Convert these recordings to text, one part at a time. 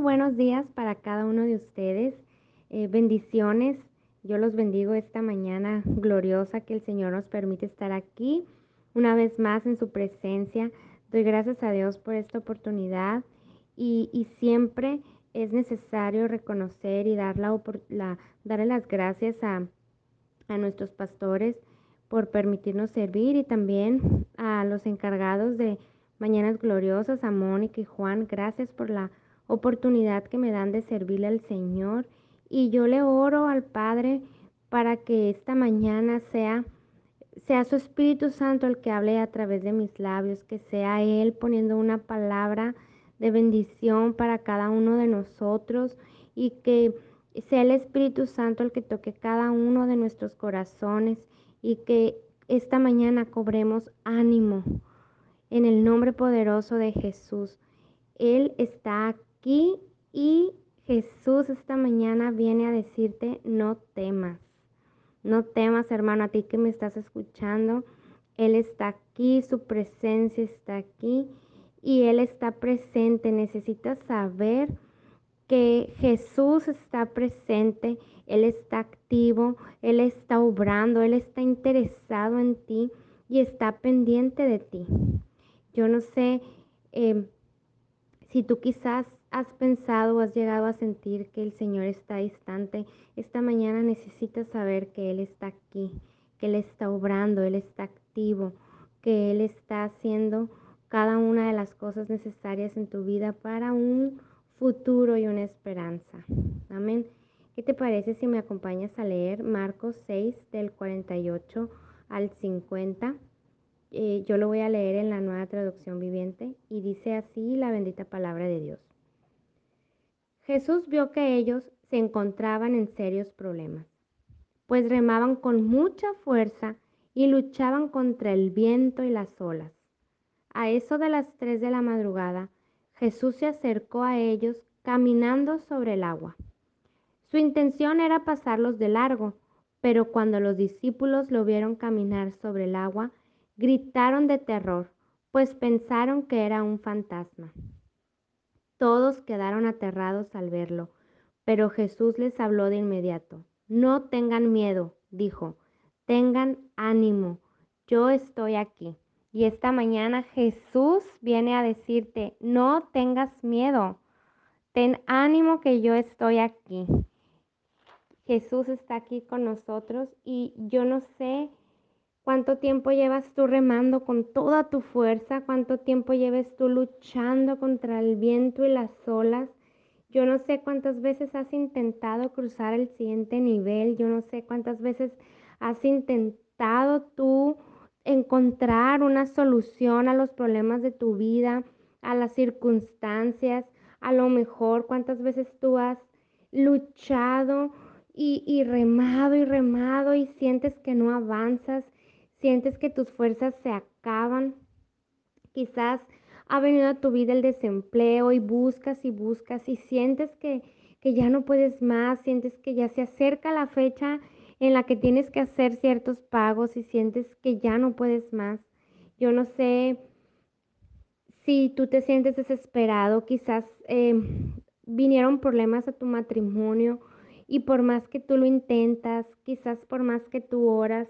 Buenos días para cada uno de ustedes. Eh, bendiciones. Yo los bendigo esta mañana gloriosa que el Señor nos permite estar aquí una vez más en su presencia. Doy gracias a Dios por esta oportunidad y, siempre es necesario reconocer y dar darle las gracias a, a nuestros pastores por permitirnos servir y también a los encargados de Mañanas Gloriosas, a Mónica y Juan. Gracias por la oportunidad que me dan de servirle al Señor. Y yo le oro al Padre para que esta mañana sea, sea su Espíritu Santo el que hable a través de mis labios, que sea Él poniendo una palabra de bendición para cada uno de nosotros y que sea el Espíritu Santo el que toque cada uno de nuestros corazones y que esta mañana cobremos ánimo en el nombre poderoso de Jesús. Él está aquí y Jesús esta mañana viene a decirte, no temas. No temas, hermano, a ti que me estás escuchando. Él está aquí, su presencia está aquí y Él está presente. Necesitas saber que Jesús está presente, Él está activo, Él está obrando, Él está interesado en ti y está pendiente de ti. Yo no sé eh, si tú quizás has pensado o has llegado a sentir que el Señor está distante, esta mañana necesitas saber que Él está aquí, que Él está obrando, Él está activo, que Él está haciendo cada una de las cosas necesarias en tu vida para un futuro y una esperanza. Amén. ¿Qué te parece si me acompañas a leer Marcos 6 del 48 al 50? Eh, yo lo voy a leer en la nueva traducción viviente y dice así la bendita palabra de Dios. Jesús vio que ellos se encontraban en serios problemas, pues remaban con mucha fuerza y luchaban contra el viento y las olas. A eso de las tres de la madrugada, Jesús se acercó a ellos caminando sobre el agua. Su intención era pasarlos de largo, pero cuando los discípulos lo vieron caminar sobre el agua, gritaron de terror, pues pensaron que era un fantasma. Todos quedaron aterrados al verlo, pero Jesús les habló de inmediato. No tengan miedo, dijo, tengan ánimo, yo estoy aquí. Y esta mañana Jesús viene a decirte, no tengas miedo, ten ánimo que yo estoy aquí. Jesús está aquí con nosotros y yo no sé cuánto tiempo llevas tú remando con toda tu fuerza, cuánto tiempo lleves tú luchando contra el viento y las olas. Yo no sé cuántas veces has intentado cruzar el siguiente nivel, yo no sé cuántas veces has intentado tú encontrar una solución a los problemas de tu vida, a las circunstancias, a lo mejor cuántas veces tú has luchado y, y remado y remado y sientes que no avanzas sientes que tus fuerzas se acaban. Quizás ha venido a tu vida el desempleo y buscas y buscas y sientes que, que ya no puedes más, sientes que ya se acerca la fecha en la que tienes que hacer ciertos pagos y sientes que ya no puedes más. Yo no sé si tú te sientes desesperado, quizás eh, vinieron problemas a tu matrimonio y por más que tú lo intentas, quizás por más que tú oras,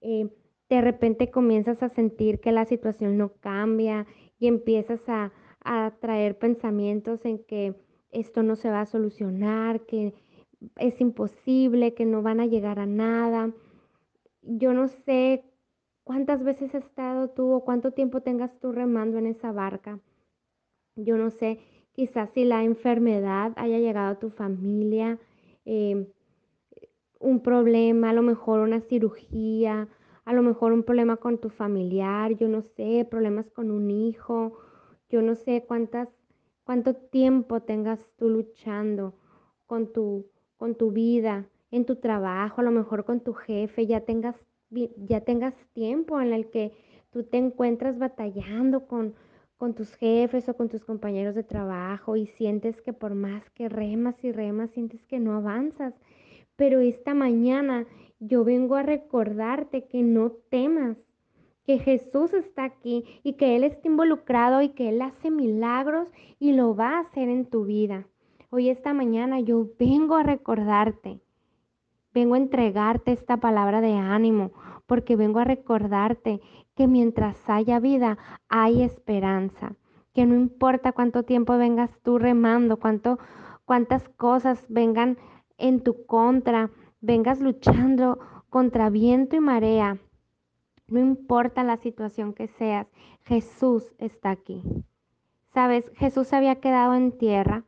eh, de repente comienzas a sentir que la situación no cambia y empiezas a, traer pensamientos en que esto no se va a solucionar, que es imposible, que no van a llegar a nada. Yo no sé cuántas veces has estado tú o cuánto tiempo tengas tú remando en esa barca. Yo no sé, quizás si la enfermedad haya llegado a tu familia, eh, un problema, a lo mejor una cirugía, a lo mejor un problema con tu familiar, yo no sé, problemas con un hijo, yo no sé cuántas, cuánto tiempo tengas tú luchando con tu, con tu vida, en tu trabajo, a lo mejor con tu jefe, ya tengas, ya tengas tiempo en el que tú te encuentras batallando con, con tus jefes o con tus compañeros de trabajo y sientes que por más que remas y remas, sientes que no avanzas. Pero esta mañana yo vengo a recordarte que no temas, que Jesús está aquí y que Él está involucrado y que Él hace milagros y lo va a hacer en tu vida. Hoy esta mañana yo vengo a recordarte, vengo a entregarte esta palabra de ánimo, porque vengo a recordarte que mientras haya vida hay esperanza, que no importa cuánto tiempo vengas tú remando, cuánto, cuántas cosas vengan en tu contra, vengas luchando contra viento y marea, no importa la situación que seas, Jesús está aquí. Sabes, Jesús se había quedado en tierra.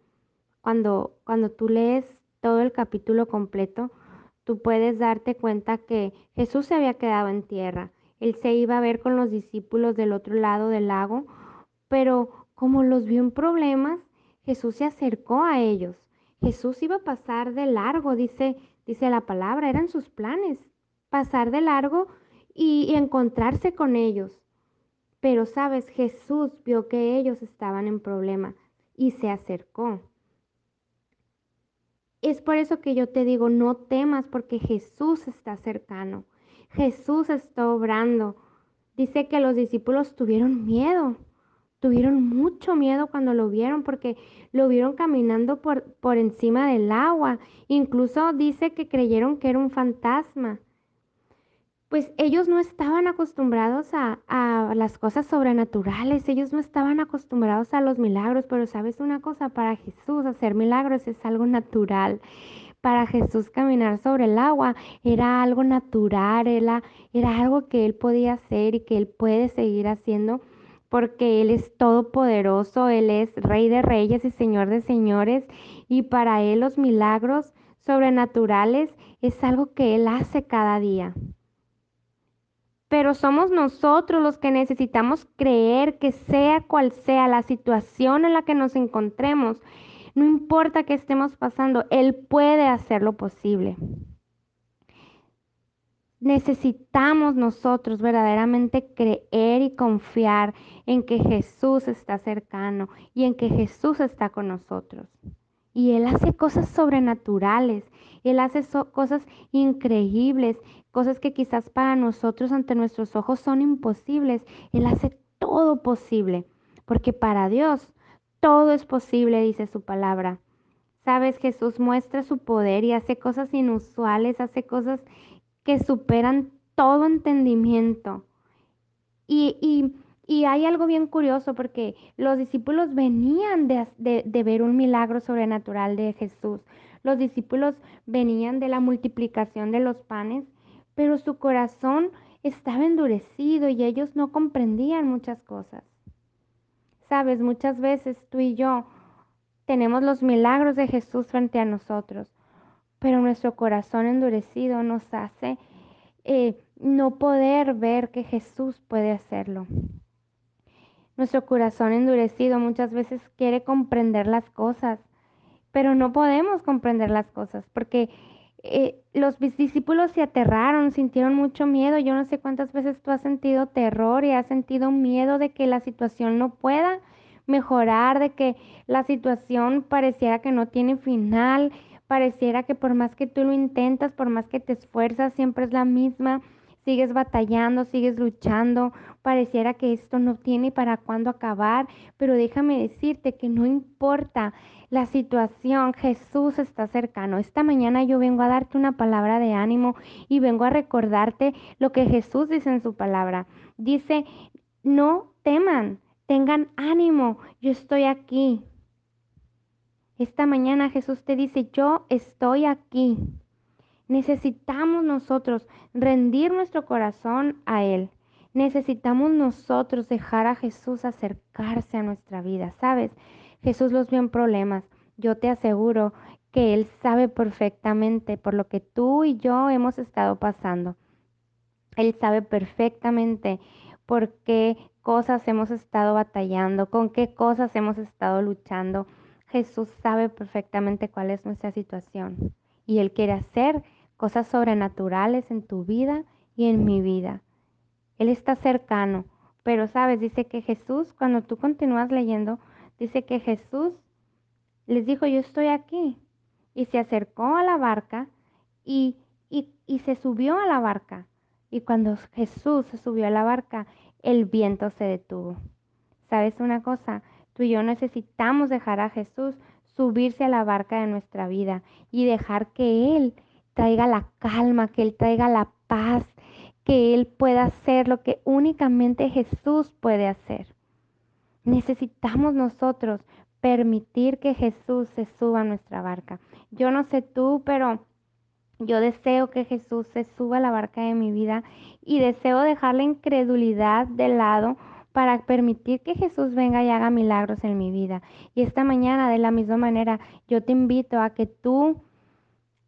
Cuando, cuando tú lees todo el capítulo completo, tú puedes darte cuenta que Jesús se había quedado en tierra. Él se iba a ver con los discípulos del otro lado del lago, pero como los vio en problemas, Jesús se acercó a ellos. Jesús iba a pasar de largo, dice, dice la palabra, eran sus planes, pasar de largo y, encontrarse con ellos. Pero sabes, Jesús vio que ellos estaban en problema y se acercó. Es por eso que yo te digo, no temas porque Jesús está cercano. Jesús está obrando. Dice que los discípulos tuvieron miedo, tuvieron mucho miedo cuando lo vieron porque lo vieron caminando por, por encima del agua. Incluso dice que creyeron que era un fantasma pues ellos no estaban acostumbrados a, las cosas sobrenaturales, ellos no estaban acostumbrados a los milagros, pero sabes una cosa, para Jesús hacer milagros es algo natural. Para Jesús caminar sobre el agua era algo natural, era, era algo que él podía hacer y que él puede seguir haciendo porque Él es todopoderoso, Él es Rey de Reyes y Señor de Señores, y para Él los milagros sobrenaturales es algo que Él hace cada día pero somos nosotros los que necesitamos creer que sea cual sea la situación en la que nos encontremos, no importa qué estemos pasando, Él puede hacer lo posible. Necesitamos nosotros verdaderamente creer y confiar en que Jesús está cercano y en que Jesús está con nosotros. Y Él hace cosas sobrenaturales, Él hace cosas increíbles cosas que quizás para nosotros ante nuestros ojos son imposibles. Él hace todo posible, porque para Dios todo es posible, dice su palabra. Sabes, Jesús muestra su poder y hace cosas inusuales, hace cosas que superan todo entendimiento. Y, hay algo bien curioso porque los discípulos venían de ver un milagro sobrenatural de Jesús. Los discípulos venían de la multiplicación de los panes pero su corazón estaba endurecido y ellos no comprendían muchas cosas. Sabes, muchas veces tú y yo tenemos los milagros de Jesús frente a nosotros, pero nuestro corazón endurecido nos hace eh, no poder ver que Jesús puede hacerlo. Nuestro corazón endurecido muchas veces quiere comprender las cosas, pero no podemos comprender las cosas porque eh, los discípulos se aterraron, sintieron mucho miedo. Yo no sé cuántas veces tú has sentido terror y has sentido miedo de que la situación no pueda mejorar, de que la situación pareciera que no tiene final, pareciera que por más que tú lo intentas, por más que te esfuerzas, siempre es la misma, sigues batallando, sigues luchando, pareciera que esto no tiene para cuándo acabar, pero déjame decirte que no importa la situación, Jesús está cercano. Esta mañana yo vengo a darte una palabra de ánimo y vengo a recordarte lo que Jesús dice en su palabra. Dice, no teman, tengan ánimo, yo estoy aquí. Esta mañana Jesús te dice, yo estoy aquí. Necesitamos nosotros rendir nuestro corazón a Él. Necesitamos nosotros dejar a Jesús acercarse a nuestra vida, ¿sabes? Jesús los vio en problemas. Yo te aseguro que Él sabe perfectamente por lo que tú y yo hemos estado pasando. Él sabe perfectamente por qué cosas hemos estado batallando, con qué cosas hemos estado luchando. Jesús sabe perfectamente cuál es nuestra situación y Él quiere hacer cosas sobrenaturales en tu vida y en mi vida. Él está cercano, pero sabes, dice que Jesús, cuando tú continúas leyendo, Dice que Jesús les dijo, yo estoy aquí. Y se acercó a la barca y, y, se subió a la barca. Y cuando Jesús se subió a la barca, el viento se detuvo. ¿Sabes una cosa? Tú y yo necesitamos dejar a Jesús subirse a la barca de nuestra vida y dejar que Él traiga la calma, que Él traiga la paz, que Él pueda hacer lo que únicamente Jesús puede hacer. Necesitamos nosotros permitir que Jesús se suba a nuestra barca. Yo no sé tú, pero yo deseo que Jesús se suba a la barca de mi vida y deseo dejar la incredulidad de lado para permitir que Jesús venga y haga milagros en mi vida. Y esta mañana, de la misma manera, yo te invito a que tú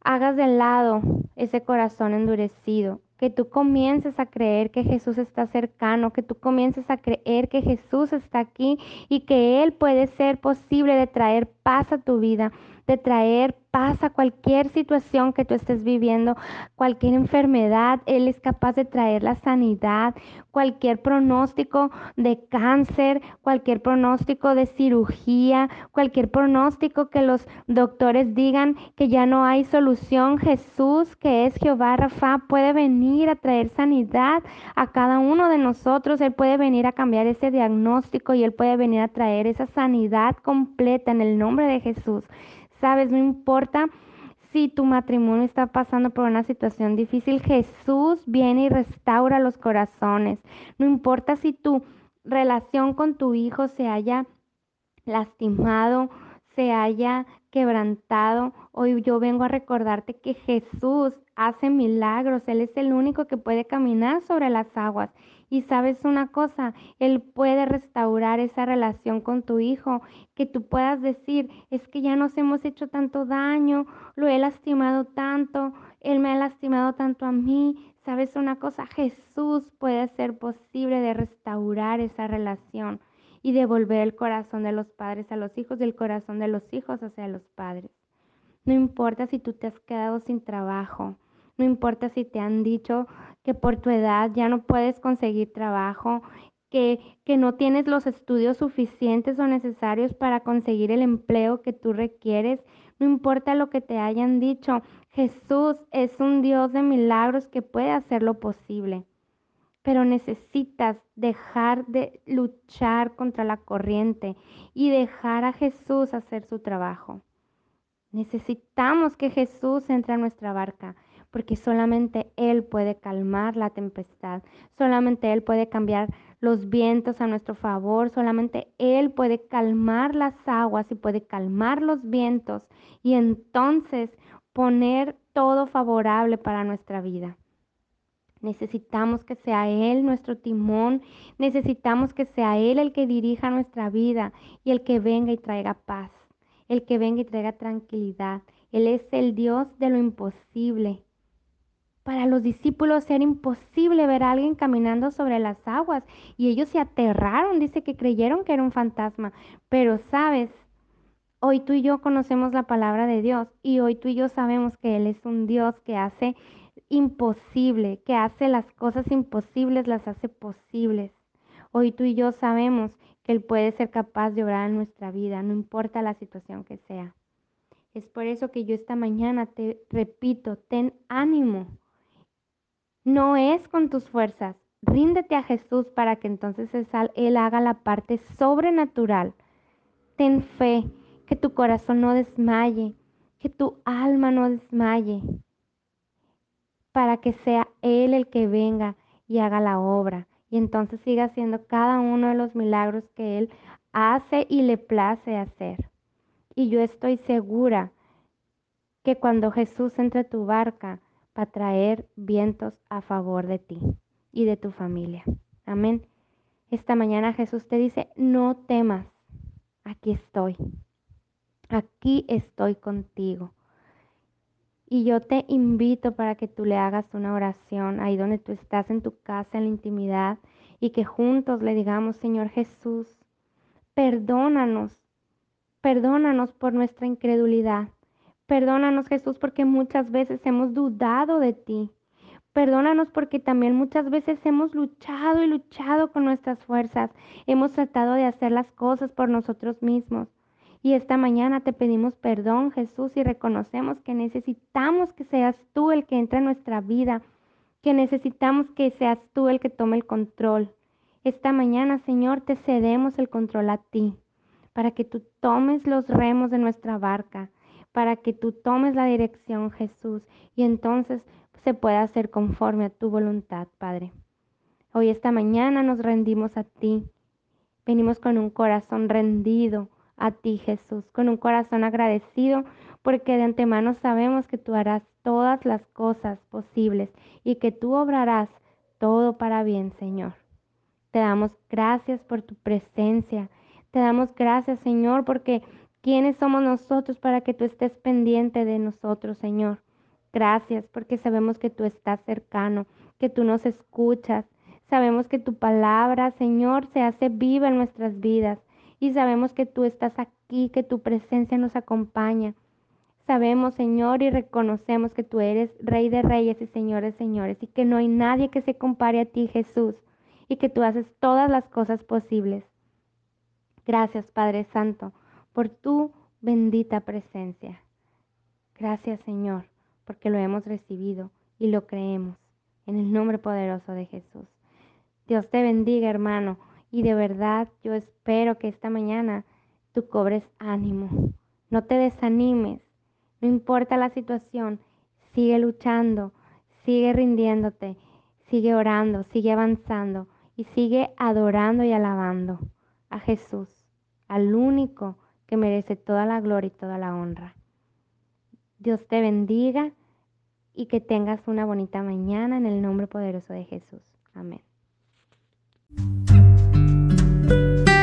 hagas de lado ese corazón endurecido, que tú comiences a creer que Jesús está cercano, que tú comiences a creer que Jesús está aquí y que Él puede ser posible de traer paz a tu vida, de traer paz a cualquier situación que tú estés viviendo, cualquier enfermedad, Él es capaz de traer la sanidad, cualquier pronóstico de cáncer, cualquier pronóstico de cirugía, cualquier pronóstico que los doctores digan que ya no hay solución, Jesús, que es Jehová Rafa, puede venir a traer sanidad a cada uno de nosotros, Él puede venir a cambiar ese diagnóstico y Él puede venir a traer esa sanidad completa en el nombre de Jesús. Sabes, no importa si tu matrimonio está pasando por una situación difícil, Jesús viene y restaura los corazones. No importa si tu relación con tu hijo se haya lastimado, se haya quebrantado. Hoy yo vengo a recordarte que Jesús hace milagros. Él es el único que puede caminar sobre las aguas. Y sabes una cosa, Él puede restaurar esa relación con tu hijo, que tú puedas decir, es que ya nos hemos hecho tanto daño, lo he lastimado tanto, Él me ha lastimado tanto a mí. Sabes una cosa, Jesús puede hacer posible de restaurar esa relación y devolver el corazón de los padres a los hijos y el corazón de los hijos hacia los padres. No importa si tú te has quedado sin trabajo, no importa si te han dicho que por tu edad ya no puedes conseguir trabajo, que, que, no tienes los estudios suficientes o necesarios para conseguir el empleo que tú requieres. No importa lo que te hayan dicho, Jesús es un Dios de milagros que puede hacer lo posible. Pero necesitas dejar de luchar contra la corriente y dejar a Jesús hacer su trabajo. Necesitamos que Jesús entre a nuestra barca porque solamente Él puede calmar la tempestad, solamente Él puede cambiar los vientos a nuestro favor, solamente Él puede calmar las aguas y puede calmar los vientos y entonces poner todo favorable para nuestra vida. Necesitamos que sea Él nuestro timón, necesitamos que sea Él el que dirija nuestra vida y el que venga y traiga paz, el que venga y traiga tranquilidad. Él es el Dios de lo imposible. Para los discípulos era imposible ver a alguien caminando sobre las aguas y ellos se aterraron, dice que creyeron que era un fantasma. Pero sabes, hoy tú y yo conocemos la palabra de Dios y hoy tú y yo sabemos que Él es un Dios que hace imposible, que hace las cosas imposibles, las hace posibles. Hoy tú y yo sabemos que Él puede ser capaz de obrar en nuestra vida, no importa la situación que sea. Es por eso que yo esta mañana te repito, ten ánimo no es con tus fuerzas. Ríndete a Jesús para que entonces Él haga la parte sobrenatural. Ten fe, que tu corazón no desmaye, que tu alma no desmaye, para que sea Él el que venga y haga la obra. Y entonces siga haciendo cada uno de los milagros que Él hace y le place hacer. Y yo estoy segura que cuando Jesús entre tu barca, para traer vientos a favor de ti y de tu familia. Amén. Esta mañana Jesús te dice, no temas, aquí estoy. Aquí estoy contigo. Y yo te invito para que tú le hagas una oración ahí donde tú estás en tu casa, en la intimidad, y que juntos le digamos, Señor Jesús, perdónanos, perdónanos por nuestra incredulidad. Perdónanos Jesús porque muchas veces hemos dudado de ti. Perdónanos porque también muchas veces hemos luchado y luchado con nuestras fuerzas. Hemos tratado de hacer las cosas por nosotros mismos. Y esta mañana te pedimos perdón, Jesús, y reconocemos que necesitamos que seas tú el que entra en nuestra vida, que necesitamos que seas tú el que tome el control. Esta mañana, Señor, te cedemos el control a ti, para que tú tomes los remos de nuestra barca, para que tú tomes la dirección, Jesús, y entonces se pueda hacer conforme a tu voluntad, Padre. Hoy esta mañana nos rendimos a ti. Venimos con un corazón rendido a ti, Jesús, con un corazón agradecido porque de antemano sabemos que tú harás todas las cosas posibles y que tú obrarás todo para bien, Señor. Te damos gracias por tu presencia. Te damos gracias, Señor, porque ¿quiénes somos nosotros para que tú estés pendiente de nosotros, Señor? Gracias porque sabemos que tú estás cercano, que tú nos escuchas. Sabemos que tu palabra, Señor, se hace viva en nuestras vidas y sabemos que tú estás aquí, que tu presencia nos acompaña. Sabemos, Señor, y reconocemos que tú eres Rey de Reyes y Señor de Señores y que no hay nadie que se compare a ti, Jesús, y que tú haces todas las cosas posibles. Gracias, Padre Santo, por tu bendita presencia. Gracias, Señor, porque lo hemos recibido y lo creemos. En el nombre poderoso de Jesús. Dios te bendiga, hermano. Y de verdad yo espero que esta mañana tú cobres ánimo. No te desanimes. No importa la situación. Sigue luchando. Sigue rindiéndote. Sigue orando. Sigue avanzando. Y sigue adorando y alabando a Jesús. Al único que merece toda la gloria y toda la honra. Dios te bendiga y que tengas una bonita mañana en el nombre poderoso de Jesús. Amén. Bye.